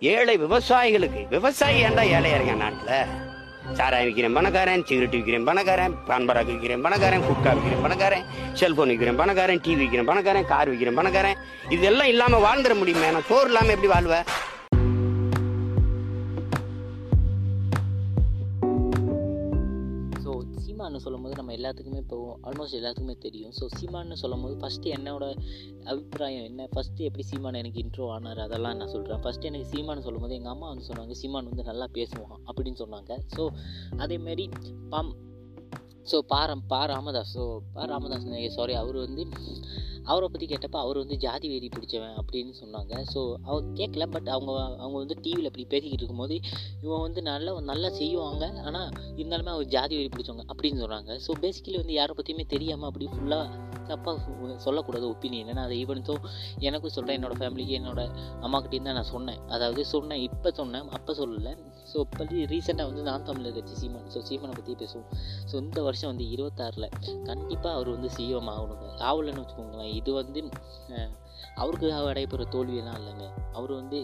ஏழை விவசாயிகளுக்கு விவசாயி ஏன்டா ஏழையா இறங்க நாட்டில். சாராயம் விற்கிறேன் பணக்காரன் சிகரெட் விற்கிறேன் பணக்காரன் பான்பராக்கு விற்கிறேன் பணக்காரன் குட்கா விற்கிறேன் பணக்காரன் செல்போன் விற்கிறேன் பணக்காரன் டிவி விற்கிறேன் பணக்காரன் கார் விற்கிறேன் பணக்காரன். இதெல்லாம் இல்லாமல் வாழ்ந்துட முடியுமே? நான் சோறு இல்லாமல் எப்படி வாழ்வேன் சீமான்னு சொல்லும்போது நம்ம எல்லாத்துக்குமே இப்போ ஆல்மோஸ்ட் எல்லாத்துக்குமே தெரியும். ஸோ சீமான்னு சொல்லும்போது ஃபஸ்ட்டு என்னோட அபிப்பிராயம் என்ன? ஃபஸ்ட்டு எப்படி சீமான் எனக்கு இன்ட்ரோ ஆனார்? அதெல்லாம் நான் சொல்கிறேன் ஃபஸ்ட்டு எனக்கு சீமான்னு சொல்லும்போது எங்கள் அம்மா வந்து சொன்னாங்க சீமான் வந்து நல்லா பேசுவான் அப்படின்னு சொன்னாங்க. ஸோ அதேமாரி பம் ஸோ பாரம் பா ராமதாஸ் ஸோ பா ராமதாஸ் சாரி அவர் வந்து அவரை பற்றி கேட்டப்போ அவர் வந்து ஜாதி வெறி பிடிச்சவன் அப்படின்னு சொன்னாங்க. ஸோ அவர் கேட்கல பட் அவங்க அவங்க வந்து டிவியில் அப்படி பேசிக்கிட்டு இருக்கும்போது இவன் வந்து நல்லா நல்லா செய்வாங்க. ஆனால் இருந்தாலுமே அவர் ஜாதி வெறி பிடிச்சவங்க அப்படின்னு சொல்கிறாங்க ஸோ பேசிக்கலி வந்து யாரை பற்றியுமே தெரியாமல் அப்படி ஃபுல்லாக தப்பாக சொல்லக்கூடாது ஒப்பீனியன் ஏன்னா அதை ஈவன்ஸோ எனக்கும் சொல்கிறேன் என்னோடய ஃபேமிலிக்கு என்னோடய அம்மாக்கிட்டேயும் தான் நான் சொன்னேன். அதாவது சொன்னேன் இப்போ சொன்னேன் அப்போ சொல்லலை. ஸோ பள்ளி ரீசெண்டாக வந்து நான் தமிழர் கட்சி சீமான். ஸோ சீமானை பற்றி பேசுவோம். ஸோ இந்த வருஷம் வந்து இருபத்தாறில் கண்டிப்பாக அவர் வந்து சிஎம் ஆகணுங்க. ஆகலன்னு வச்சுக்கோங்களேன். இது வந்து அவருக்கு அடையப்படுற தோல்வியெல்லாம் இல்லைங்க. அவர் வந்து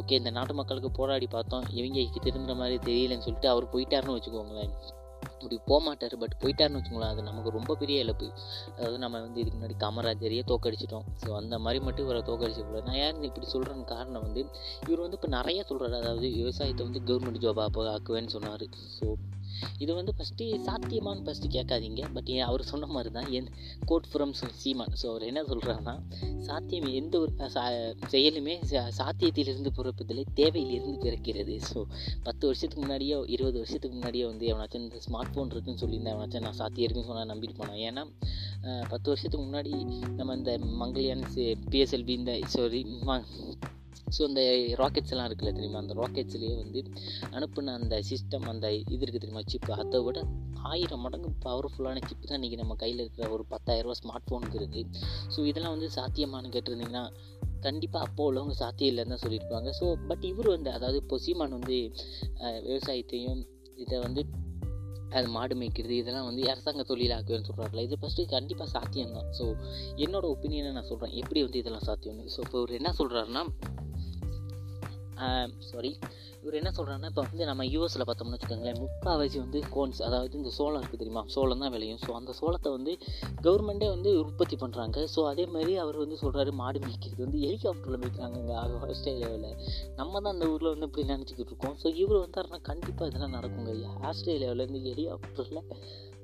ஓகே இந்த நாட்டு மக்களுக்கு போராடி பார்த்தோம். இவங்க திருந்துற மாதிரி தெரியலன்னு சொல்லிட்டு அவர் போயிட்டாருன்னு வச்சுக்கோங்களேன். அப்படி போக மாட்டார் பட் போயிட்டாருன்னு வச்சுக்கோங்களேன் அது நமக்கு ரொம்ப பெரிய இழப்பு. அதாவது நம்ம வந்து இதுக்கு முன்னாடி காமராஜரையே தோக்கடிச்சிட்டோம். ஸோ அந்த மாதிரி மட்டும் இவரை தோக்கடிச்சிக்கூடாது நான் யார் இப்படி சொல்கிறேன் காரணம் வந்து இவர் வந்து இப்போ நிறைய சொல்கிறாரு அதாவது விவசாயத்தை வந்து கவர்மெண்ட் ஜாப் ஆக்குவேன்னு சொன்னார். ஸோ இது வந்து ஃபஸ்ட்டு சாத்தியமான்னு ஃபஸ்ட்டு கேட்காதீங்க. பட் அவர் சொன்ன மாதிரி தான் என் கோட் ஃப்ரம் சீமான். ஸோ அவர் என்ன சொல்கிறாருன்னா சாத்தியம் எந்த ஒரு சா- செயலுமே சா- சாத்தியத்திலிருந்து பிறப்பதில்லை தேவையிலிருந்து பிறக்கிறது. ஸோ பத்து வருஷத்துக்கு முன்னாடியோ இருபது வருஷத்துக்கு முன்னாடியோ வந்து எவனாச்சும் இந்த ஸ்மார்ட் ஃபோன் இருக்குன்னு சொல்லியிருந்தேன் எவனாச்சும் நான் சாத்தியம் இருக்குன்னு சொன்னால் நம்பிட்டு போனேன். ஏன்னா பத்து வருஷத்துக்கு முன்னாடி நம்ம இந்த மங்கள்யான் பிஎஸ்எல்பி இந்த சாரி ஸோ இந்த ராக்கெட்ஸ் எல்லாம் இருக்குல்ல தெரியுமா? அந்த ராக்கெட்ஸ்லேயே வந்து அனுப்புன அந்த சிஸ்டம் அந்த இது இருக்குது தெரியுமா? சிப்பு அதை விட ஆயிரம் மடங்கு பவர்ஃபுல்லான சிப்பு தான் இன்றைக்கி நம்ம கையில் இருக்கிற ஒரு பத்தாயிரரூவா ஸ்மார்ட் ஃபோனுக்கு இருக்குது ஸோ இதெல்லாம் வந்து சாத்தியமானு கேட்டிருந்தீங்கன்னா கண்டிப்பாக அப்போ உள்ளவங்க சாத்தியம் இல்லைன்னு தான் சொல்லியிருப்பாங்க. ஸோ பட் இவர் வந்து அதாவது பொசிமான் வந்து விவசாயத்தையும் இதை வந்து அது மாடு மேய்க்கிறது இதெல்லாம் வந்து அரசாங்க தொழிலாக்குவேன்னு சொல்கிறாங்களே இது ஃபஸ்ட்டு கண்டிப்பாக சாத்தியம்தான். ஸோ என்னோடய ஒப்பீனியனை நான் சொல்கிறேன் எப்படி வந்து இதெல்லாம் சாத்தியம்னு? ஸோ இப்போ இவர் என்ன சொல்கிறாருன்னா சாரி இவர் என்ன சொல்கிறாருன்னா இப்போ வந்து நம்ம யூஎஸில் பார்த்தோம்னு வச்சுக்கோங்களேன் முக்கால்வாசி வந்து கோன்ஸ் அதாவது இந்த சோளம் இருக்குது தெரியுமா? சோளம் தான் விளையும். ஸோ அந்த சோளத்தை வந்து கவர்மெண்ட்டே வந்து உற்பத்தி பண்ணுறாங்க ஸோ அதே மாதிரி அவர் வந்து சொல்கிறாரு மாடு மேய்க்கிறது வந்து ஹெலிகாப்டரில் மேய்க்கிறாங்க இங்கே ஆஸ்திரேலியாவில் நம்ம தான் அந்த ஊரில் வந்து இப்படி நினச்சிக்கிட்டு இருக்கோம். ஸோ இவர் வந்தாருன்னா கண்டிப்பாக இதெல்லாம் நடக்குங்க. ஆஸ்திரேலியாவிலேருந்து ஹெலிகாப்டரில்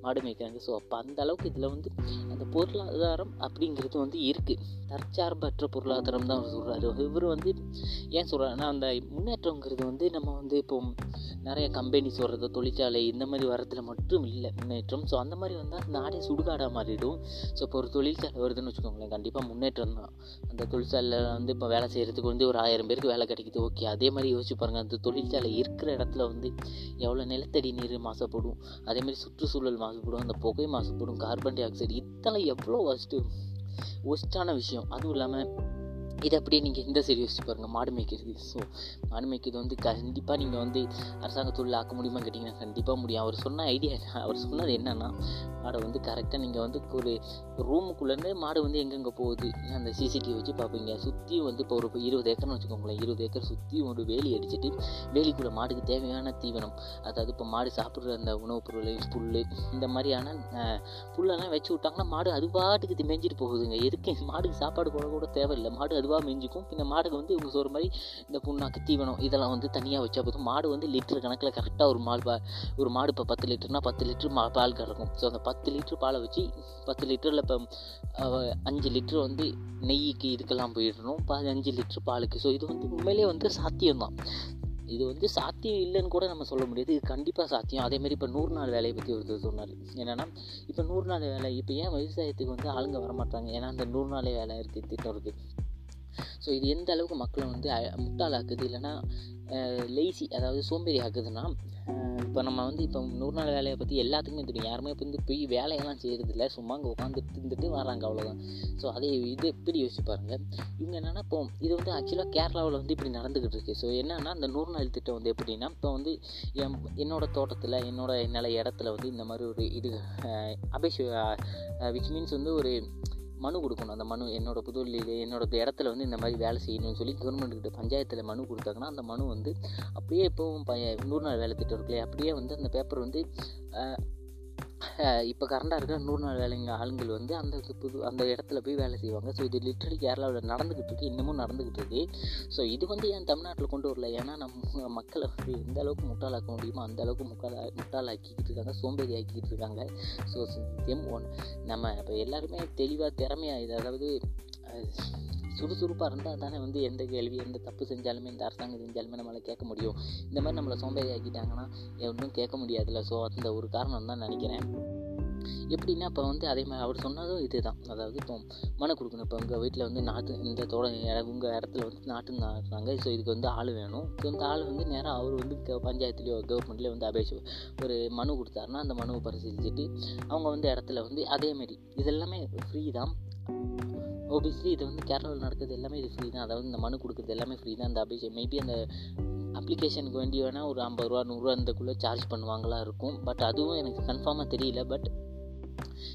மாடு மேய்க்கிறாங்க. ஸோ அப்போ அந்த அளவுக்கு இதில் வந்து அந்த பொருளாதாரம் அப்படிங்கிறது வந்து இருக்குது தற்சார்பற்ற பொருளாதாரம் தான் அவர் சொல்கிறாரு இவர் வந்து ஏன் சொல்கிறாருன்னா அந்த முன்னேற்றங்கிறது வந்து நம்ம வந்து இப்போ நிறைய கம்பெனிஸ் வர்றது தொழிற்சாலை இந்த மாதிரி வரதுல மட்டும் இல்லை முன்னேற்றம். ஸோ அந்த மாதிரி வந்தால் நாடே சுடுகாடாக மாறிடும். ஸோ இப்போ ஒரு தொழிற்சாலை வருதுன்னு வச்சுக்கோங்களேன் கண்டிப்பாக முன்னேற்றம் தான். அந்த தொழிற்சாலையில் வந்து இப்போ வேலை செய்கிறதுக்கு வந்து ஒரு ஆயிரம் பேருக்கு வேலை கிடைக்குது. ஓகே அதே மாதிரி யோசிச்சு பாருங்கள் அந்த தொழிற்சாலை இருக்கிற இடத்துல வந்து எவ்வளோ நிலத்தடி நீர் மாசுபடும் அதேமாதிரி சுற்றுச்சூழல் மா மாசுபடும் அந்த புகை மாசுபடும் கார்பன் டை ஆக்சைடு இதெல்லாம் எவ்வளோ ஒஸ்ட்டு ஒஸ்ட்டான விஷயம். அதுவும் இல்லாமல் இது அப்படியே நீங்கள் இந்த சைடு யோசிச்சு பாருங்கள் மாடு மேய்க்கிறது. ஸோ மாடு மேய்க்கிறது வந்து கண்டிப்பாக நீங்கள் வந்து அரசாங்க தொழில் ஆக்க முடியுமா கேட்டிங்கன்னா கண்டிப்பாக முடியும். அவர் சொன்ன ஐடியா என்ன? அவர் சொன்னது என்னென்னா மாடை வந்து கரெக்டாக நீங்கள் வந்து ஒரு ரூமுக்குள்ளேருந்து மாடு வந்து எங்கெங்கே போகுது? அந்த சிசிடிவி வச்சு பார்ப்பீங்க. சுற்றி வந்து இப்போ ஒரு இருபது ஏக்கர்னு வச்சுக்கோங்களேன். இருபது ஏக்கர் சுற்றி ஒரு வேலி அடிச்சுட்டு வேலிக்குள்ளே மாடுக்கு தேவையான தீவனம் அதாவது இப்போ மாடு சாப்பிட்ற அந்த உணவுப் பொருள் புல் இந்த மாதிரியான புல்லெல்லாம் வச்சு விட்டாங்கன்னா மாடு அது பாட்டுக்கு மேய்ஞ்சிட்டு போகுதுங்க. எதுக்கு மாடுக்கு சாப்பாடு போட கூட தேவையில்லை. மாடு அது அதுவாக மிஞ்சிக்கும். பின்ன மாடுக்கு வந்து இவங்க சொல்கிற மாதிரி இந்த புண்ணாக்கு தீவனம் இதெல்லாம் வந்து தனியாக வச்சா போதும். மாடு வந்து லிட்டர் கணக்கில் கரெக்டாக ஒரு மாடு ஒரு மாடு இப்போ பத்து லிட்டர்னா பத்து லிட்டர் மா பால் கறக்கும். ஸோ அந்த பத்து லிட்டர் பாலை வச்சு பத்து லிட்டரில் இப்போ அஞ்சு லிட்டர் வந்து நெய்க்கு இதுக்கெல்லாம் போயிடணும். பதினஞ்சு லிட்டர் பாலுக்கு. ஸோ இது வந்து உண்மையிலேயே வந்து சாத்தியம்தான். இது வந்து சாத்தியம் இல்லைன்னு கூட நம்ம சொல்ல முடியாது. இது கண்டிப்பாக சாத்தியம். அதேமாரி இப்போ நூறு நாள் வேலையை பற்றி ஒருத்தர் சொன்னார். என்னென்னா இப்போ நூறு நாள் வேலை இப்போ ஏன் விவசாயத்துக்கு வந்து ஆளுங்க வரமாட்டாங்க? ஏன்னா அந்த நூறு நாள் வேலை இருக்குது திட்டம் இருக்குது ஸோ இது எந்த அளவுக்கு மக்களை வந்து முட்டாளாக்குது? இல்லைன்னா லேசி அதாவது சோம்பேறி ஆக்குதுன்னா இப்போ நம்ம வந்து இப்போ நூறு நாள் வேலையை பற்றி எல்லாத்துக்குமே தெரியும். யாருமே இப்போ வந்து போய் வேலையெல்லாம் செய்கிறது இல்லை சும்மா அங்கே உட்காந்துட்டு இருந்துட்டு வராங்க அவ்வளோதான் ஸோ அதே இது எப்படி யோசிச்சு பாருங்கள் இவங்க என்னென்னா இப்போ இது வந்து ஆக்சுவலாக கேரளாவில் வந்து இப்படி நடந்துக்கிட்டு இருக்கு. ஸோ என்னென்னா இந்த நூறு நாள் திட்டம் வந்து எப்படின்னா இப்போ வந்து என் என்னோட தோட்டத்தில் என்னோடய நில இடத்துல வந்து இந்த மாதிரி ஒரு இது அபேஷ் விச் மீன்ஸ் வந்து ஒரு மனு கொடுக்கணும். அந்த மனு என்னோட புதுவெளியில் என்னோட இடத்துல வந்து இந்த மாதிரி வேலை செய்யணும்னு சொல்லி கவர்மெண்ட்டுக்கிட்ட பஞ்சாயத்தில் மனு கொடுத்தாங்கன்னா அந்த மனு வந்து அப்படியே இப்போவும் ப நூறு நாள் வேலை திட்டம் இருக்குல்லையா அப்படியே வந்து அந்த பேப்பர் வந்து இப்போ கரண்டாக இருக்கிற நூறு நாள் வேலைங்க ஆளுங்கள் வந்து அந்த புது அந்த இடத்துல போய் வேலை செய்வாங்க. ஸோ இது லிட்ரலி கேரளாவில் நடந்துக்கிட்டு இருக்கு இன்னமும் நடந்துக்கிட்டு இருக்கு. ஸோ இது வந்து ஏன் தமிழ்நாட்டில் கொண்டு வரல? ஏன்னா நம்ம மக்களை வந்து எந்த அளவுக்கு முட்டாளாக்க முடியுமோ அந்த அளவுக்கு முட்டாளா முட்டாளாக்கிக்கிட்டு இருக்காங்க சோம்பேறி ஆக்கிக்கிட்டு இருக்காங்க. ஸோ எம் ஒன் நம்ம இப்போ எல்லாருமே தெளிவாக திறமையாக இது அதாவது சுறுசுறுப்பாக இருந்தால் தானே வந்து எந்த கேள்வி எந்த தப்பு செஞ்சாலுமே இந்த அரசாங்கம் செஞ்சாலுமே நம்மளை கேட்க முடியும். இந்த மாதிரி நம்மளை சோம்பேறி ஆக்கிட்டாங்கன்னா ஒன்றும் கேட்க முடியாதுல்ல. ஸோ அந்த ஒரு காரணம் தான் நினைக்கிறேன். எப்படின்னா இப்போ வந்து அதே மாதிரி அவர் சொன்னதும் இது தான் அதாவது இப்போ மனு கொடுக்கணும். இப்போ உங்கள் வீட்டில் வந்து நாட்டு இந்த தோட உங்கள் இடத்துல வந்து நாட்டு நடுறாங்க ஸோ இதுக்கு வந்து ஆள் வேணும். ஸோ இந்த ஆள் வந்து நேராக அவர் வந்து க- பஞ்சாயத்துலேயோ கவர்மெண்ட்லேயோ வந்து அபேஷ் ஒரு மனு கொடுத்தாருன்னா அந்த மனுவை பரிசீலிச்சுட்டு அவங்க வந்து இடத்துல வந்து அதேமாரி இதெல்லாமே ஃப்ரீ தான். ஓபியஸ்லி இது வந்து கேரளாவில் நடக்கிறது எல்லாமே இது ஃப்ரீ தான். அதாவது இந்த மனு கொடுக்குறது எல்லாமே ஃப்ரீ தான். அந்த அபிஷேக் மேபி அந்த அப்ளிகேஷனுக்கு வேண்டி வேணால் ஒரு ஐம்பது ரூபா நூறுரூவா அந்தக்குள்ளே சார்ஜ் பண்ணுவாங்களா இருக்கும். பட் அதுவும் எனக்கு கன்ஃபார்மாக தெரியல. பட்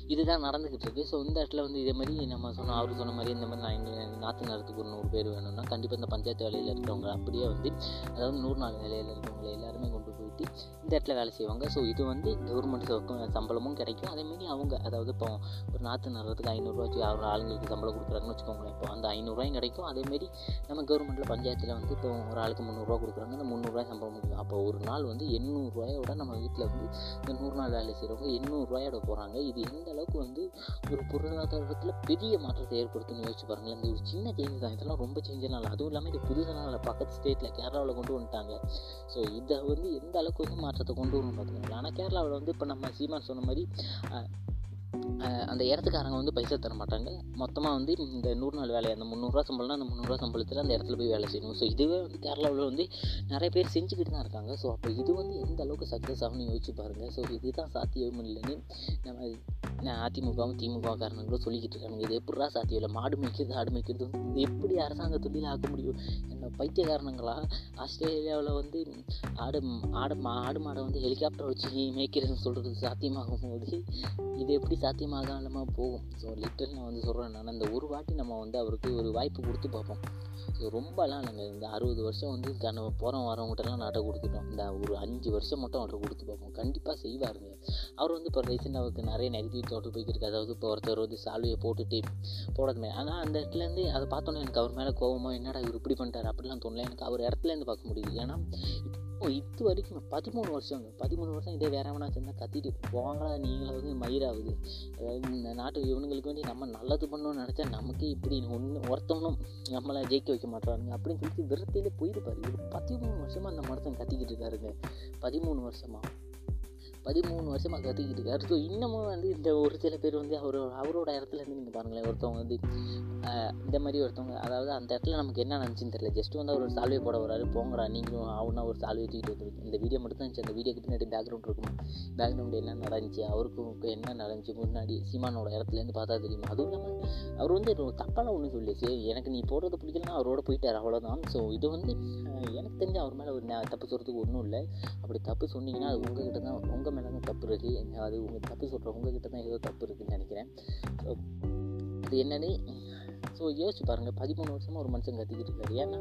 இதுதான் நடந்துக்கிட்டு இருக்கு ஸோ இந்த இடத்துல வந்து இதே மாதிரி நம்ம சொன்ன அவர் சொன்ன மாதிரி இந்த மாதிரி நான் எங்கள் நாற்று நேரத்துக்கு ஒரு நூறு பேர் வேணும்னா கண்டிப்பாக இந்த பஞ்சாயத்து வேலையில் இருக்கிறவங்க அப்படியே வந்து அதாவது நூறு நாள் வேலையில் இருக்கிறவங்க எல்லாருமே கொண்டு போயிட்டு இந்த இடத்துல வேலை செய்வாங்க. ஸோ இது வந்து கவர்மெண்ட் சம்பளமும் கிடைக்கும். அதேமாரி அவங்க அதாவது இப்போ ஒரு நாற்று நடுறதுக்கு ஐநூறுரூவா வச்சு அவர் ஆளுங்களுக்கு சம்பளம் கொடுக்குறாங்கன்னு வச்சுக்கோங்களேன். இப்போ அந்த ஐநூறுரூவாயும் கிடைக்கும். அதேமாரி நம்ம கவர்மெண்ட்டில் பஞ்சாயத்தில் வந்து இப்போ ஒரு ஆளுக்கு முந்நூறுரூவா கொடுக்குறாங்க அந்த முந்நூறுரூவா சம்பளம் கொடுக்கும் அப்போ ஒரு நாள் வந்து எண்ணூறுரூவாயோட நம்ம வீட்டில் வந்து இந்த நூறு நாள் வேலை செய்கிறவங்க எண்ணூறுரூவாயோட போகிறாங்க இது அந்த அளவுக்கு வந்து ஒரு பொருளாதாரத்தில் பெரிய மாற்றத்தை ஏற்படுத்தும்னு யோசிச்சு பாருங்களேன். இந்த ஒரு சின்ன சேஞ்ச் தான். இதெல்லாம் ரொம்ப சேஞ்சனால இல்லை. அதுவும் இல்லாமல் இது புதுசனால பக்கத்து ஸ்டேட்டில் கேரளாவில் கொண்டு வந்துட்டாங்க. ஸோ இதை வந்து எந்த அளவுக்கு வந்து மாற்றத்தை கொண்டு வரணும் பார்த்துக்கோங்க ஆனால் கேரளாவில் வந்து இப்போ நம்ம சீமான் சொன்ன மாதிரி அந்த இடத்துக்காரங்க வந்து பைசா தர மாட்டாங்க. மொத்தமாக வந்து இந்த நூறு நாள் வேலை அந்த முந்நூறுரூவா சம்பளம்னா அந்த முந்நூறுரூவா சம்பளத்தில் அந்த இடத்துல போய் வேலை செய்யணும். ஸோ இதுவே வந்து கேரளாவில் வந்து நிறைய பேர் செஞ்சுக்கிட்டு தான் இருக்காங்க. ஸோ அப்போ இது வந்து எந்த அளவுக்கு சக்ஸஸ் ஆகும்னு யோசிச்சு பாருங்கள் ஸோ இதுதான் சாத்தியம் இல்லைன்னு நம்ம அதிமுகவும் திமுக காரணங்களும் சொல்லிக்கிட்டு இருக்காங்க. இது எப்படிடா சாத்தியம்? இல்லை மாடு மேய்க்கிறது ஆடு மேய்க்கிறது வந்து இது எப்படி அரசாங்க தொழில் ஆக்க முடியும்? என்ன பைத்தியக்காரணங்களா ஆஸ்திரேலியாவில் வந்து ஆடு ஆடு மா ஆடு மாடை வந்து ஹெலிகாப்டர் வச்சு மேய்க்கிறதுன்னு சொல்கிறது சாத்தியமாகும் போது இது எப்படி சாத்தியமாகாமல் போகும். ஸோ லிட்டல் நான் வந்து சொல்கிறேன் நான் இந்த ஒரு வாட்டி நம்ம வந்து அவருக்கு ஒரு வாய்ப்பு கொடுத்து பார்ப்போம். ஸோ ரொம்பலாம் நாங்கள் இந்த அறுபது வருஷம் வந்து கன போகிறோம் வரவங்ககிட்டலாம் நாட்டை கொடுத்துட்டோம். இந்த ஒரு அஞ்சு வருஷம் மட்டும் அவர்கிட்ட கொடுத்து பார்ப்போம். கண்டிப்பாக செய்வாருங்க. அவர் வந்து இப்போ ரீசெண்டாக அவருக்கு நிறைய நெகட்டிவ் தோட்டு போய்க்கிருக்கு. அதாவது இப்போ ஒருத்தர் வந்து சால்வையை போட்டுட்டு போடாதுமே. ஆனால் அந்த இடத்துலேருந்து அதை பார்த்தோன்னே எனக்கு அவர் மேலே கோவமா என்னடா இவர் இப்படி பண்ணிட்டார்? அப்படிலாம் தோணல. எனக்கு அவர் இடத்துலேருந்து பார்க்க முடியுது. ஏன்னா இப்போ இது வரைக்கும் பதிமூணு வருஷங்க. பதிமூணு வருஷம் இதே வேற எவனா சேர்ந்தா கத்திட்டு போவாங்களா? நீங்களாவது மயிராகுது அதாவது இந்த நாட்டு இவனுங்களுக்கு வேண்டி நம்ம நல்லது பண்ணணும்னு நினச்சா நமக்கு இப்படி ஒன்று ஒருத்தவனும் நம்மளை ஜெயிக்க வைக்க மாட்டானுங்க அப்படின்னு சொல்லிட்டு விரத்திலே போயிருப்பாரு இவர் பதிமூணு வருஷமாக அந்த மனுஷன் கத்திக்கிட்டு இருக்காருங்க. பதிமூணு வருஷமாக பதிமூணு வருஷமாக கற்றுக்கிட்டு இருக்காரு. ஸோ இன்னமும் வந்து இந்த ஒரு சில பேர் வந்து அவர் அவரோட இடத்துல இருந்து நீங்கள் பாருங்களேன் ஒருத்தவங்க வந்து இந்த மாதிரி ஒருத்தவங்க அதாவது அந்த இடத்துல நமக்கு என்ன நினச்சின்னு தெரியல. ஜஸ்ட் வந்து அவர் ஒரு சால்வை போட வராரு போங்கடா நீங்களும் அவனா ஒரு சால்வை தூக்கிட்டு வந்துருக்கு இந்த வீடியோ மட்டும் தான் இருந்துச்சு. அந்த வீடியோக்கு பின்னாடி பேக்ரவுண்ட் இருக்கும்? பேக்ரவுண்ட் என்ன நடந்துச்சு? அவருக்கும் என்ன நடந்துச்சு? முன்னாடி சீமானோட இடத்துலேருந்து பார்த்தா தெரியுமா? அதுவும் இல்லாமல் அவர் வந்து தப்பான ஒன்றும் சொல்லி சரி எனக்கு நீ போடுறது பிடிக்கலன்னா அவரோட போயிட்டார். அவ்வளோதான் ஸோ இது வந்து எனக்கு தெரிஞ்ச அவர் மேலே ஒரு தப்பு சொல்கிறதுக்கு ஒன்றும் இல்லை. அப்படி தப்பு சொன்னீங்கன்னா அது உங்ககிட்ட தான் உங்கள் மேலே தான் தப்பு இருக்குது அது உங்கள் தப்பு சொல்கிற உங்ககிட்ட தான் ஏதோ தப்பு இருக்குதுன்னு நினைக்கிறேன். ஸோ அது என்னன்னு ஸோ யோசிச்சு பாருங்கள் பதிமூணு வருஷமாக ஒரு மனுஷன் கத்திக்கிட்டு இருக்காரு. ஏன்னா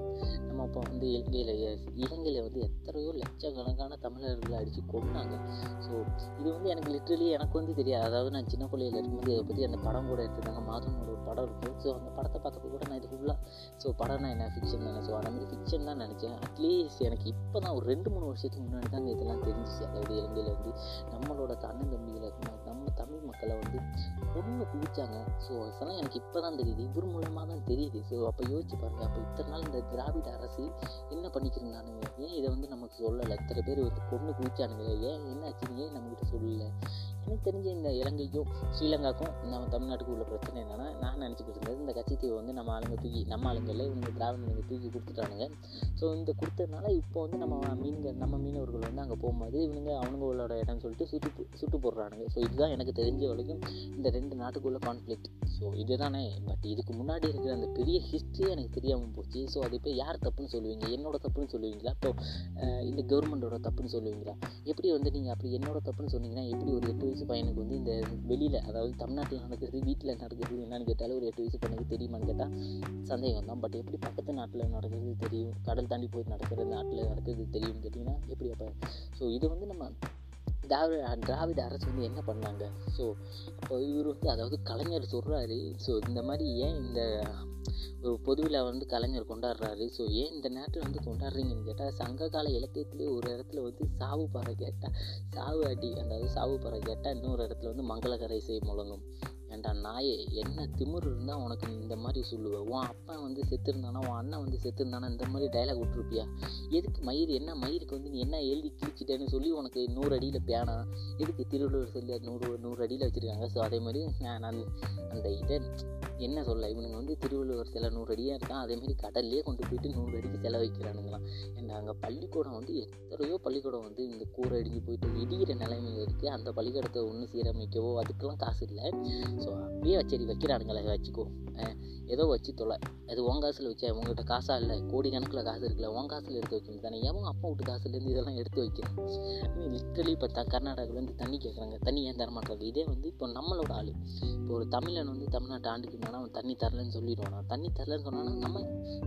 நம்ம அப்போ வந்து இலங்கையில் இலங்கையில் வந்து எத்தனையோ லட்சக்கணக்கான தமிழர்களை அடித்து கொண்டாங்க ஸோ இது வந்து எனக்கு லிட்ரலி எனக்கு வந்து தெரியாது. அதாவது நான் சின்ன பிள்ளையில் இருக்கும்போது இதை பற்றி அந்த படம் கூட எடுத்துருந்தாங்க. மாதனோட ஒரு படம் இருக்கும் ஸோ அந்த படத்தை பார்த்தப்ப கூட நான் இது ஃபுல்லாக ஸோ படம்னா என்ன? ஃபிக்ஷன் தானே. ஸோ அந்த மாதிரி ஃபிக்ஷன் தான் நினச்சேன். அட்லீஸ்ட் எனக்கு இப்போ தான் ஒரு ரெண்டு மூணு வருஷத்துக்கு முன்னாடி தாங்க இதெல்லாம் தெரிஞ்சிச்சு. அதாவது இலங்கையில் வந்து நம்மளோட அண்ணன் தம்பிகளை நம்ம தமிழ் மக்களை வந்து ஒன்று குவிச்சாங்க. ஸோ அதெல்லாம் எனக்கு இப்போ தான் தெரியுது. இவரும் மூலமாக தான் தெரியுது. ஸோ அப்போ யோசிச்சு பாருங்கள் அப்போ இத்தனை நாள் இந்த திராவிட அரசு என்ன பண்ணிக்கிருந்தானுங்க? ஏன் இதை வந்து நமக்கு சொல்லலை? இத்தனை பேர் வந்து பொண்ணு குவிச்சானுங்க ஏன் என்னாச்சுன்னு ஏன் நம்மக்கிட்ட சொல்லலை? எனக்கு தெரிஞ்ச இந்த இலங்கைக்கும் ஸ்ரீலங்காக்கும் நம்ம தமிழ்நாட்டுக்கு உள்ள பிரச்சனை என்னென்னா நான் நினச்சிக்கிட்டு இருந்தது இந்த கட்சித்தீவை வந்து நம்ம ஆளுங்க தூக்கி நம்ம ஆளுங்களில் இவங்க திராவிடங்க தூக்கி கொடுத்துட்டானுங்க. ஸோ இந்த கொடுத்ததுனால இப்போ வந்து நம்ம மீன்கள் நம்ம மீனவர்கள் வந்து அங்கே போகும்போது இவனுங்க அவனுங்களோட இடம்னு சொல்லிட்டு சுட்டு சுட்டு போடுறானுங்க. ஸோ இதுதான் எனக்கு தெரிஞ்ச வரைக்கும் இந்த ரெண்டு நாட்டுக்குள்ள கான்ஃப்ளிக்ட் ஸோ இதுதானே. பட் இதுக்கு முன்னாடி இருக்கிற அந்த பெரிய ஹிஸ்ட்ரி எனக்கு தெரியாமல் போச்சு. ஸோ அது இப்போ யார் தப்புன்னு சொல்லுவீங்க? என்னோட தப்புன்னு சொல்லுவீங்களா? இப்போ இந்த கவர்மெண்ட்டோட தப்புன்னு சொல்லுவீங்களா? எப்படி வந்து நீங்கள் அப்படி என்னோட தப்புன்னு சொன்னீங்கன்னா எப்படி ஒரு எட்டு வயசு பையனுக்கு வந்து இந்த வெளியில் அதாவது தமிழ்நாட்டில் நடக்கிறது வீட்டில் நடக்கிறது என்னன்னு கேட்டாலும் ஒரு எட்டு வயசு பையனுக்கு தெரியுமான்னு கேட்டால் சந்தேகம் தான். பட் எப்படி பக்கத்து நாட்டில் நடக்கிறது தெரியும்? கடல் தாண்டி போய் நடக்கிறது நாட்டில் நடக்கிறது தெரியும்னு கேட்டிங்கன்னா எப்படி அப்போ ஸோ இது வந்து நம்ம திராவிட திராவிட அரசு வந்து என்ன பண்ணாங்க? ஸோ அப்போ இவர் வந்து அதாவது கலைஞர் சொல்கிறாரு ஸோ இந்த மாதிரி ஏன் இந்த ஒரு பொதுவில் வந்து கலைஞர் கொண்டாடுறாரு? ஸோ ஏன் இந்த நேரத்தில் வந்து கொண்டாடுறீங்கன்னு கேட்டால் சங்ககால இலக்கியத்திலே ஒரு இடத்துல வந்து சாவு பறை கேட்டால் சாவு அடி அதாவது சாவு பறை கேட்டால் இன்னொரு இடத்துல வந்து மங்களகரை செய் முழங்கும். ஏன்டா நாயே என்ன திமிரு இருந்தால் உனக்கு நீ இந்த மாதிரி சொல்லுவேன் உன் அப்பா வந்து செத்துருந்தானா உன் அண்ணன் வந்து செத்துருந்தானா இந்த மாதிரி டைலாக் விட்டுருப்பியா? எதுக்கு மயிர் என்ன மயிருக்கு வந்து நீ என்ன எழுதி கிழிச்சிட்டேன்னு சொல்லி உனக்கு நூறு அடியில் பேனா எதுக்கு திருவள்ளுவர் சொல்லி நூறு நூறு அடியில் வச்சுருக்காங்க? ஸோ அதே மாதிரி நான் நான் அந்த இதை என்ன சொல்ல? இவனுங்க வந்து திருவள்ளுவர் சில நூறு அடியாக இருக்கான். அதேமாரி கடல்லே கொண்டு போயிட்டு நூறு அடிக்கு செலவைக்கிறானுங்களாம் ஏன்னா அங்கே பள்ளிக்கூடம் வந்து எத்தனையோ பள்ளிக்கூடம் வந்து இந்த கூரை அடிஞ்சு போயிட்டு இடிகிற நிலைமையில் இருக்குது அந்த பள்ளிக்கூடத்தை ஒன்று சீரமைக்கவோ அதுக்கெல்லாம் காசு இல்லை. ஸோ அப்படியே சரி வைக்கிறானுங்களே வச்சுக்கோ. ஏதோ வச்சு தொலை. அது உன் காசில் வச்சா உங்ககிட்ட காசாக இல்லை? கோடி கணக்கில் காசு இருக்குல்ல உன் காசில் எடுத்து வைக்கணும் தானே? ஏன் அப்பா விட்டு காசுலேருந்து இதெல்லாம் எடுத்து வைக்கணும் லிட்ரலி இப்போ த கர்நாடகாவிலேருந்து தண்ணி கேட்குறாங்க. தண்ணி ஏன் தரமாட்டாங்க இதே வந்து இப்போ நம்மளோட ஆள். இப்போ ஒரு தமிழன் வந்து தமிழ்நாட்டை ஆண்டுக்கு அவன் தண்ணி தரலன்னு சொல்லிடுவானா? தண்ணி தரலன்னு சொன்னான்னா நம்ம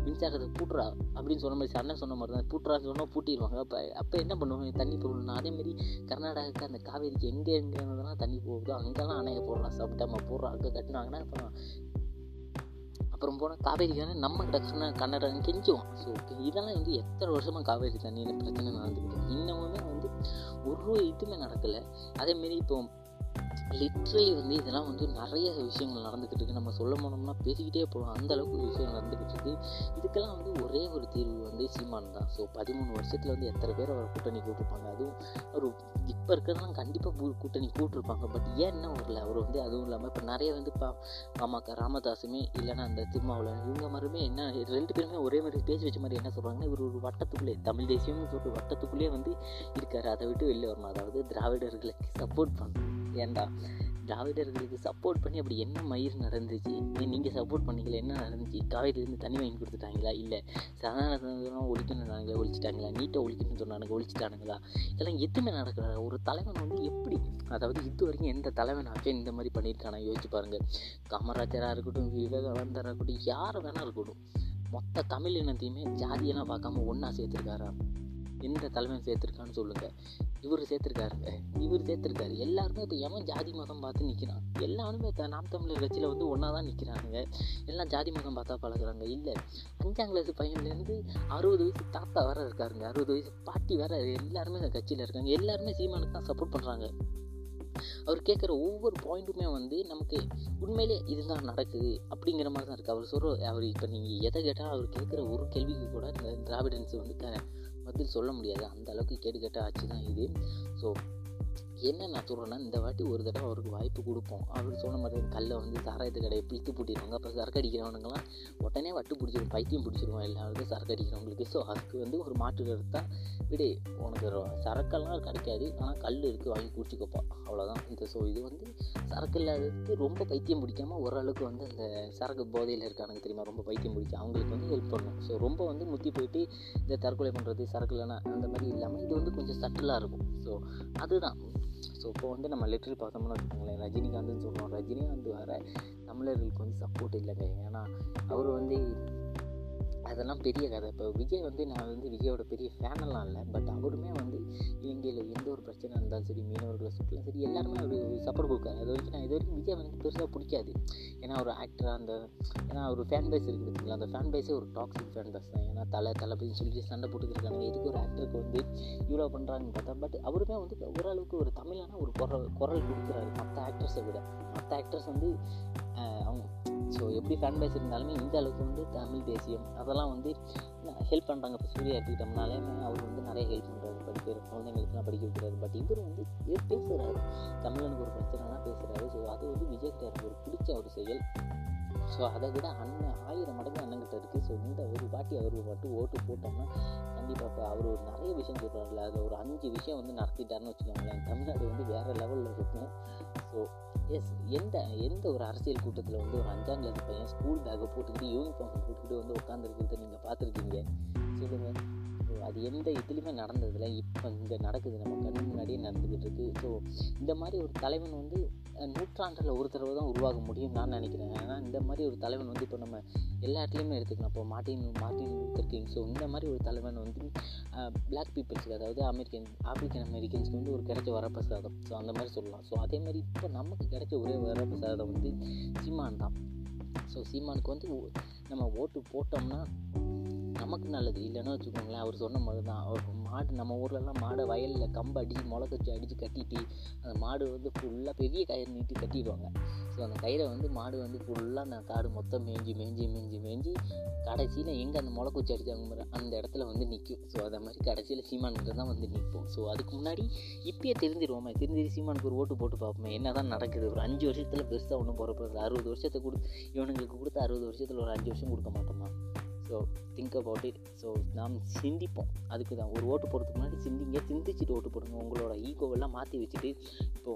மின்சாரத்தை பூட்டுறா அப்படின்னு சொன்ன மாதிரி அண்ணன் சொன்ன மாதிரி தான் பூட்டுறான்னு சொன்னால் பூட்டிடுவாங்க. அப்போ அப்போ என்ன பண்ணுவாங்க? தண்ணி போடணும்னா அதேமாரி கர்நாடகாவுக்கு அந்த காவேரிக்கு எங்கே எங்கேருந்தெல்லாம் தண்ணி போகுதோ அங்கெல்லாம் அணைய போடுறான் சப்டமாக போடுறான் அங்கே கட்டினாங்கன்னா இப்போ அப்புறம் போனால் காவேரி தானே நம்ம கிட்ட கன்னடம் கெஞ்சுவோம். ஸோ இதெல்லாம் வந்து எத்தனை வருஷமாக காவேரி தண்ணியில் பிரச்சனை நடந்துக்கிட்டு இன்னமுமே வந்து ஒரு இதுவுமே நடக்கலை. அதேமாரி இப்போ லிட்ரலி வந்து இதெல்லாம் வந்து நிறைய விஷயங்கள் நடந்துக்கிட்டு இருக்குது நம்ம சொல்ல போனோம்னா பேசிக்கிட்டே போகலாம். அந்த அளவுக்கு விஷயம் நடந்துக்கிட்டு இருக்குது இதுக்கெல்லாம் வந்து ஒரே ஒரு தீர்வு வந்து சீமான் தான். ஸோ பதிமூணு வருஷத்தில் வந்து எத்தனை பேர் அவர் கூட்டணி கூப்பிட்டுருப்பாங்க அதுவும் ஒரு இப்போ இருக்கிறதெல்லாம் கண்டிப்பாக கூட்டணி கூட்டிருப்பாங்க. பட் ஏன் என்ன வரல? அவர் வந்து அதுவும் இல்லாமல் இப்போ நிறைய வந்து பா பாமக ராமதாஸுமே இல்லைன்னா அந்த திருமாவளவன் இவங்க மாதிரியுமே என்ன ரெண்டு பேருமே ஒரே மாதிரி பேசி வச்ச மாதிரி என்ன சொல்கிறாங்கன்னா இவர் ஒரு வட்டத்துக்குள்ளே தமிழ் தேசியம்னு சொல்லிட்டு வட்டத்துக்குள்ளேயே வந்து இருக்கார். அதை விட்டு வெளியே வரணும். அதாவது திராவிடர்களுக்கு சப்போர்ட் பண்ணணும். ஏன்டா? திராவிடர்களுக்கு சப்போர்ட் பண்ணி அப்படி என்ன மயிர் நடந்துச்சு? நீங்கள் சப்போர்ட் பண்ணீங்களா? என்ன நடந்துச்சு? காவேரியிலேருந்து தண்ணி வாங்கி கொடுத்துட்டாங்களா? இல்லை சாதாரண ஒழிக்கணும்னாங்களா ஒழிச்சிட்டாங்களா? நீட்டை ஒழிக்கணும்னு சொன்னாங்க ஒழிச்சிட்டானுங்களா? இதெல்லாம் எதுவுமே நடக்கல. ஒரு தலைவன் வந்து எப்படி அதாவது இது வரைக்கும் எந்த தலைவனாச்சும் இந்த மாதிரி பண்ணியிருக்கானா? யோசிச்சு பாருங்கள் காமராஜராக இருக்கட்டும் விவேகானந்தராக இருக்கட்டும் யாரை வேணால் இருக்கட்டும். மொத்த தமிழ் இனத்தையுமே ஜாதியெல்லாம் பார்க்காம ஒன்றா சேர்த்துருக்காரா? எந்த தலைவன் சேர்த்துருக்கான்னு சொல்லுங்கள் இவர் சேர்த்துருக்காருங்க இவர் சேர்த்துருக்காரு. எல்லாருமே இப்போ எவன் ஜாதி மதம் பார்த்து நிற்கிறான் எல்லாருமே த- நாம் தமிழர் கட்சியில் வந்து ஒன்றா தான் நிற்கிறானுங்க எல்லாம் ஜாதி மதம் பார்த்தா பழகுறாங்க. இல்லை அஞ்சாம் கிளாஸ் பையன்லேருந்து அறுபது வயசு தாத்தா வேற இருக்காருங்க. அறுபது வயசு பாட்டி வேற எல்லாருமே அந்த கட்சியில் இருக்காங்க. எல்லாருமே சீமானுக்கு தான் சப்போர்ட் பண்ணுறாங்க அவர் கேட்குற ஒவ்வொரு பாயிண்ட்டுமே வந்து நமக்கு உண்மையிலே இதுதான் நடக்குது அப்படிங்கிற மாதிரி தான் இருக்குது அவர் சொல்கிற அவர் இப்போ நீங்கள் எதை கேட்டால் அவர் கேட்குற ஒரு கேள்விக்கு கூட இந்த திராவிடன்ஸ் வந்து பதில் சொல்ல முடியாது. அந்த அளவுக்கு கேட்டு கேட்ட ஆட்சி தான் இது. ஸோ என்ன நான் சொல்கிறேன்னா இந்த வாட்டி ஒரு தடவை அவருக்கு வாய்ப்பு கொடுப்போம். அவர் சொன்ன மாதிரி கல்லை வந்து சாராயத்து கடையை பிடித்து பூட்டிடுவாங்க. அப்போ சரக்கு அடிக்கிறவனுங்களாம் உடனே வட்டு பிடிச்சிடும் பைத்தியம் பிடிச்சிருவோம் எல்லாருக்கும் சரக்கு அடிக்கிறவங்களுக்கு. ஸோ அதுக்கு வந்து ஒரு மாற்று கருத்தா விடு உனக்கு சரக்கெல்லாம் கிடைக்காது. ஆனால் கல் இருக்குது வாங்கி குடிச்சிக்கப்பா. அவ்வளோதான் இந்த ஸோ இது வந்து சரக்கு இல்லாததுக்கு ரொம்ப பைத்தியம் பிடிக்காமல் ஓரளவுக்கு வந்து அந்த சரக்கு போதையில் இருக்கானுங்க தெரியுமா? ரொம்ப பைத்தியம் பிடிக்கும் அவங்களுக்கு வந்து ஹெல்ப் பண்ணணும் ஸோ ரொம்ப வந்து முத்தி போயிட்டு இந்த தற்கொலை பண்ணுறது சரக்கு இல்லைன்னா அந்த மாதிரி இல்லாமல் இது வந்து கொஞ்சம் சட்டிலாக இருக்கும். ஸோ அதுதான். ஸோ இப்போ வந்து நம்ம லிட்டரல் பார்த்தோம்னு வச்சுக்கோங்களேன் ரஜினிகாந்த்னு சொல்கிறோம் ரஜினிகாந்த் வர தமிழர்களுக்கு வந்து சப்போர்ட் இல்லைங்க. ஏன்னா அவர் வந்து அதெல்லாம் பெரிய கதை. இப்போ விஜய் வந்து நான் வந்து விஜயோட பெரிய ஃபேனெல்லாம் இல்லை. பட் அவருமே வந்து இலங்கையில் எந்த ஒரு பிரச்சனை இருந்தாலும் சரி மீனவர்களை சுற்றலாம் சரி எல்லாருமே அவர் சப்போர்ட் கொடுக்காரு. அது வரைக்கும் நான் இது வரைக்கும் விஜய் வந்து பெருசாக பிடிக்காது. ஏன்னா ஒரு ஆக்டராக அந்த ஏன்னா ஒரு ஃபேன் பேஸ் இருக்குது பார்த்தீங்களா அந்த ஃபேன் பேஸே ஒரு டாக்ஸிக் ஃபேன் பேஸ் தான். ஏன்னா தலை தளபதினு சொல்லி சண்டை போட்டுக்கிருக்காங்க. எதுக்கு ஒரு ஆக்டருக்கு வந்து இவ்வளோ பண்ணுறாங்கன்னு பார்த்தா பட் அவருமே வந்து ஓரளவுக்கு ஒரு தமிழான ஒரு குரல் குரல் கொடுக்குறாரு. மற்ற ஆக்டர்ஸை விட. மற்ற ஆக்டர்ஸ் வந்து அவங்க ஸோ எப்படி ஃபேன் பேஸ் இருந்தாலுமே இந்த அளவுக்கு வந்து தமிழ் தேசியம் அதெல்லாம் வந்து ஹெல்ப் பண்ணுறாங்க இப்போ சூர்யா எடுத்துக்கிட்டோம்னாலே அவர் வந்து நிறைய ஹெல்ப் பண்ணுறாரு படிக்கிற குழந்தைங்களுக்குலாம் படிக்க வைக்கிறாரு. பட் இவர் வந்து இவர் பேசுகிறாரு தமிழனுக்கு ஒரு பிரச்சனைலாம் பேசுகிறாரு ஸோ அது வந்து விஜய் ஒரு பிடிச்ச ஒரு செயல். ஸோ அதை விட அண்ணன் ஆயிரம் மடங்கு அண்ணங்கிட்ட இருக்குது ஸோ இந்த ஒரு வாட்டி அவர் மட்டும் ஓட்டு போட்டோம்னா கண்டிப்பாக இப்போ அவர் ஒரு நிறைய விஷயம் சொல்கிறாருல அதில் ஒரு அஞ்சு விஷயம் வந்து நடத்திட்டாருன்னு வச்சுக்கோங்களேன். தமிழ்நாடு வந்து வேறு லெவலில் இருக்கும் ஸோ எஸ் எந்த எந்த ஒரு அரசியல் கூட்டத்தில் வந்து ஒரு அஞ்சாம் கிளாஸ் பையன் ஸ்கூல் பேக்கை போட்டுக்கிட்டு யூனிஃபார்ம் போட்டுக்கிட்டு வந்து உட்காந்துருக்கிறத நீங்கள் பார்த்துருக்கீங்க? சொல்லுங்கள் அது எந்த இதுலேயுமே நடந்ததில்ல. இப்போ இங்கே நடக்குது. நம்ம கண் முன்னாடியே நடந்துக்கிட்டு இருக்கு ஸோ இந்த மாதிரி ஒரு தலைவன் வந்து நூற்றாண்டில் ஒரு தடவை தான் உருவாக முடியும் நான் நினைக்கிறேன். ஏன்னா இந்த மாதிரி ஒரு தலைவன் வந்து இப்போ நம்ம எல்லா இடத்துலையுமே எடுத்துக்கலாம் இப்போ Martin Martin Luther King. So இந்த மாதிரி ஒரு தலைவன் வந்து பிளாக் பீப்புள்ஸுக்கு அதாவது அமெரிக்கன் ஆப்பிரிக்கன் அமெரிக்கன்ஸ்க்கு வந்து ஒரு கிடைச்ச வரப்பிரசாதம். ஸோ அந்த மாதிரி சொல்லலாம். ஸோ அதே மாதிரி இப்போ நமக்கு கிடைச்ச ஒரே வரப்பிரசாதம் வந்து சீமான் தான். ஸோ சீமானுக்கு வந்து நம்ம ஓட்டு போட்டோம்னா நமக்கு நல்லது. இல்லைன்னா வச்சுக்கோங்களேன் அவர் சொன்ன மாதிரி தான் அவர் மாடு நம்ம ஊர்லலாம் மாடை வயலில் கம்பு அடித்து முளை கச்சி அடித்து கட்டிட்டு அந்த மாடு வந்து ஃபுல்லாக பெரிய கயிறு நீட்டி கட்டிடுவாங்க. ஸோ அந்த கயிறை வந்து மாடு வந்து ஃபுல்லாக அந்த காடு மொத்தம் மேய்ஞ்சி மேய்ஞ்சி மேய்ஞ்சி மேய்ஞ்சி கடைசியில் எங்கே அந்த முளை குச்சி அடிச்சாங்க அந்த இடத்துல வந்து நிற்கும் ஸோ அதை மாதிரி கடைசியில் சீமான்கிட்ட தான் வந்து நிற்போம் ஸோ அதுக்கு முன்னாடி இப்பயே தெரிஞ்சிருவோமே. தெரிஞ்சிரு சீமானுக்கு ஒரு ஓட்டு போட்டு பார்ப்போமே என்ன தான் நடக்குது? ஒரு அஞ்சு வருஷத்தில் பெருசாக ஒன்றும் போகிறப்ப அறுபது வருஷத்தை கொடு இவனுங்களுக்கு கொடுத்து அறுபது வருஷத்தில் ஒரு அஞ்சு வருஷம் கொடுக்க மாட்டோமா? So think about it so நாம் சிந்திப்போம். அதுக்கு தான் ஒரு ஓட்டு போடுறதுக்கு முன்னாடி சிந்திங்க சிந்திச்சுட்டு ஓட்டு போடுங்க. உங்களோட ஈகோவெல்லாம் மாற்றி வச்சுட்டு இப்போ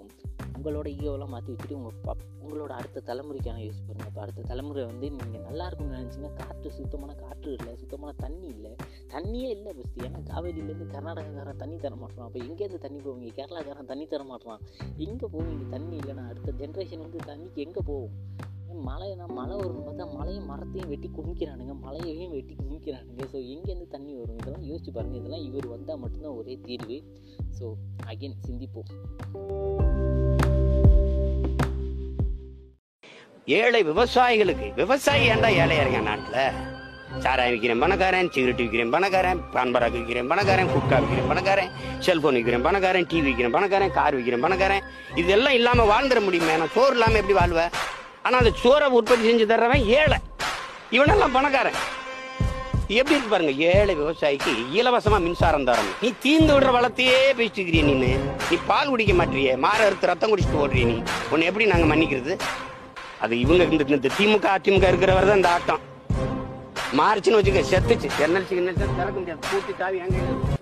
உங்களோட ஈகோவெல்லாம் மாற்றி வச்சுட்டு உங்கள் பப் உங்களோட அடுத்த தலைமுறைக்கான யூஸ் பண்ணுங்கள் இப்போ அடுத்த தலைமுறை வந்து நீங்கள் நல்லா இருக்கும்னு நினச்சிங்கன்னா காற்று சுத்தமான காற்று இல்லை சுத்தமான தண்ணி இல்லை. தண்ணியே இல்லை ஃபஸ்ட்டு ஏன்னா காவேரியிலேருந்து கர்நாடகாக்காரன் தண்ணி தர மாட்டான் அப்போ எங்கேருந்து தண்ணி போவீங்க? கேரளாக்காரன் தண்ணி தர மாட்டான் எங்கே போவீங்க? தண்ணி இல்லைன்னா அடுத்த ஜென்ரேஷன் வந்து தண்ணிக்கு எங்கே போகும்? மழைனா மழை வரும்னு பார்த்தா மலையும் மரத்தையும் வெட்டி குமிக்கிறானுங்க. மலையையும் வெட்டி குமிக்கிறானுங்க. ஸோ எங்கேருந்து தண்ணி வரும். இதெல்லாம் யோசிச்சு பாருங்கள் இதெல்லாம் இவர் வந்தால் மட்டும்தான் ஒரே தீர்வு. ஸோ அகைன் சிந்திப்போம். ஏழை விவசாயிகளுக்கு விவசாயி ஏன்டா ஏழையா இருக்கான் நாட்டில் சாராயம் விற்கிறேன் பணக்காரன் சிகரெட் விற்கிறேன் பணக்காரன் பான்பராக்கு விற்கிறேன் பணக்காரன் குட்கா விற்கிறேன் பணக்காரன் செல்போன் விற்கிறேன் பணக்காரன் டிவி விற்கிறேன் பணக்காரன் கார் விற்கிறேன் பணக்காரன். இதெல்லாம் இல்லாமல் வாழ்ந்துட முடியுமே? நான் சோறு இல்லாமல் எப்படி வாழ்வேன் ஆனால் அந்த சோறை உற்பத்தி செஞ்சு தர்றவன் ஏழை இவனெல்லாம் பணக்காரன் எப்படி இருக்கு பாருங்க ஏழை விவசாயிக்கு இலவசமா மின்சாரம் தரணும் நீ தீந்து விடுற வளத்தையே பேசிட்டு நீ நீ பால் குடிக்க மாட்டியே மாற அறுத்து ரத்தம் குடிச்சிட்டு ஓடுறிய நீ உன்னை எப்படி நாங்க மன்னிக்கிறது அது இவங்க இந்த இந்த திமுக அதிமுக இருக்கிறவர் தான் இந்த ஆட்டம் மாறுச்சுன்னு வச்சுக்க செத்துச்சு என்எல்சி சிக்னல் திறக்க முடியாது பூட்டி தாவி அங்கே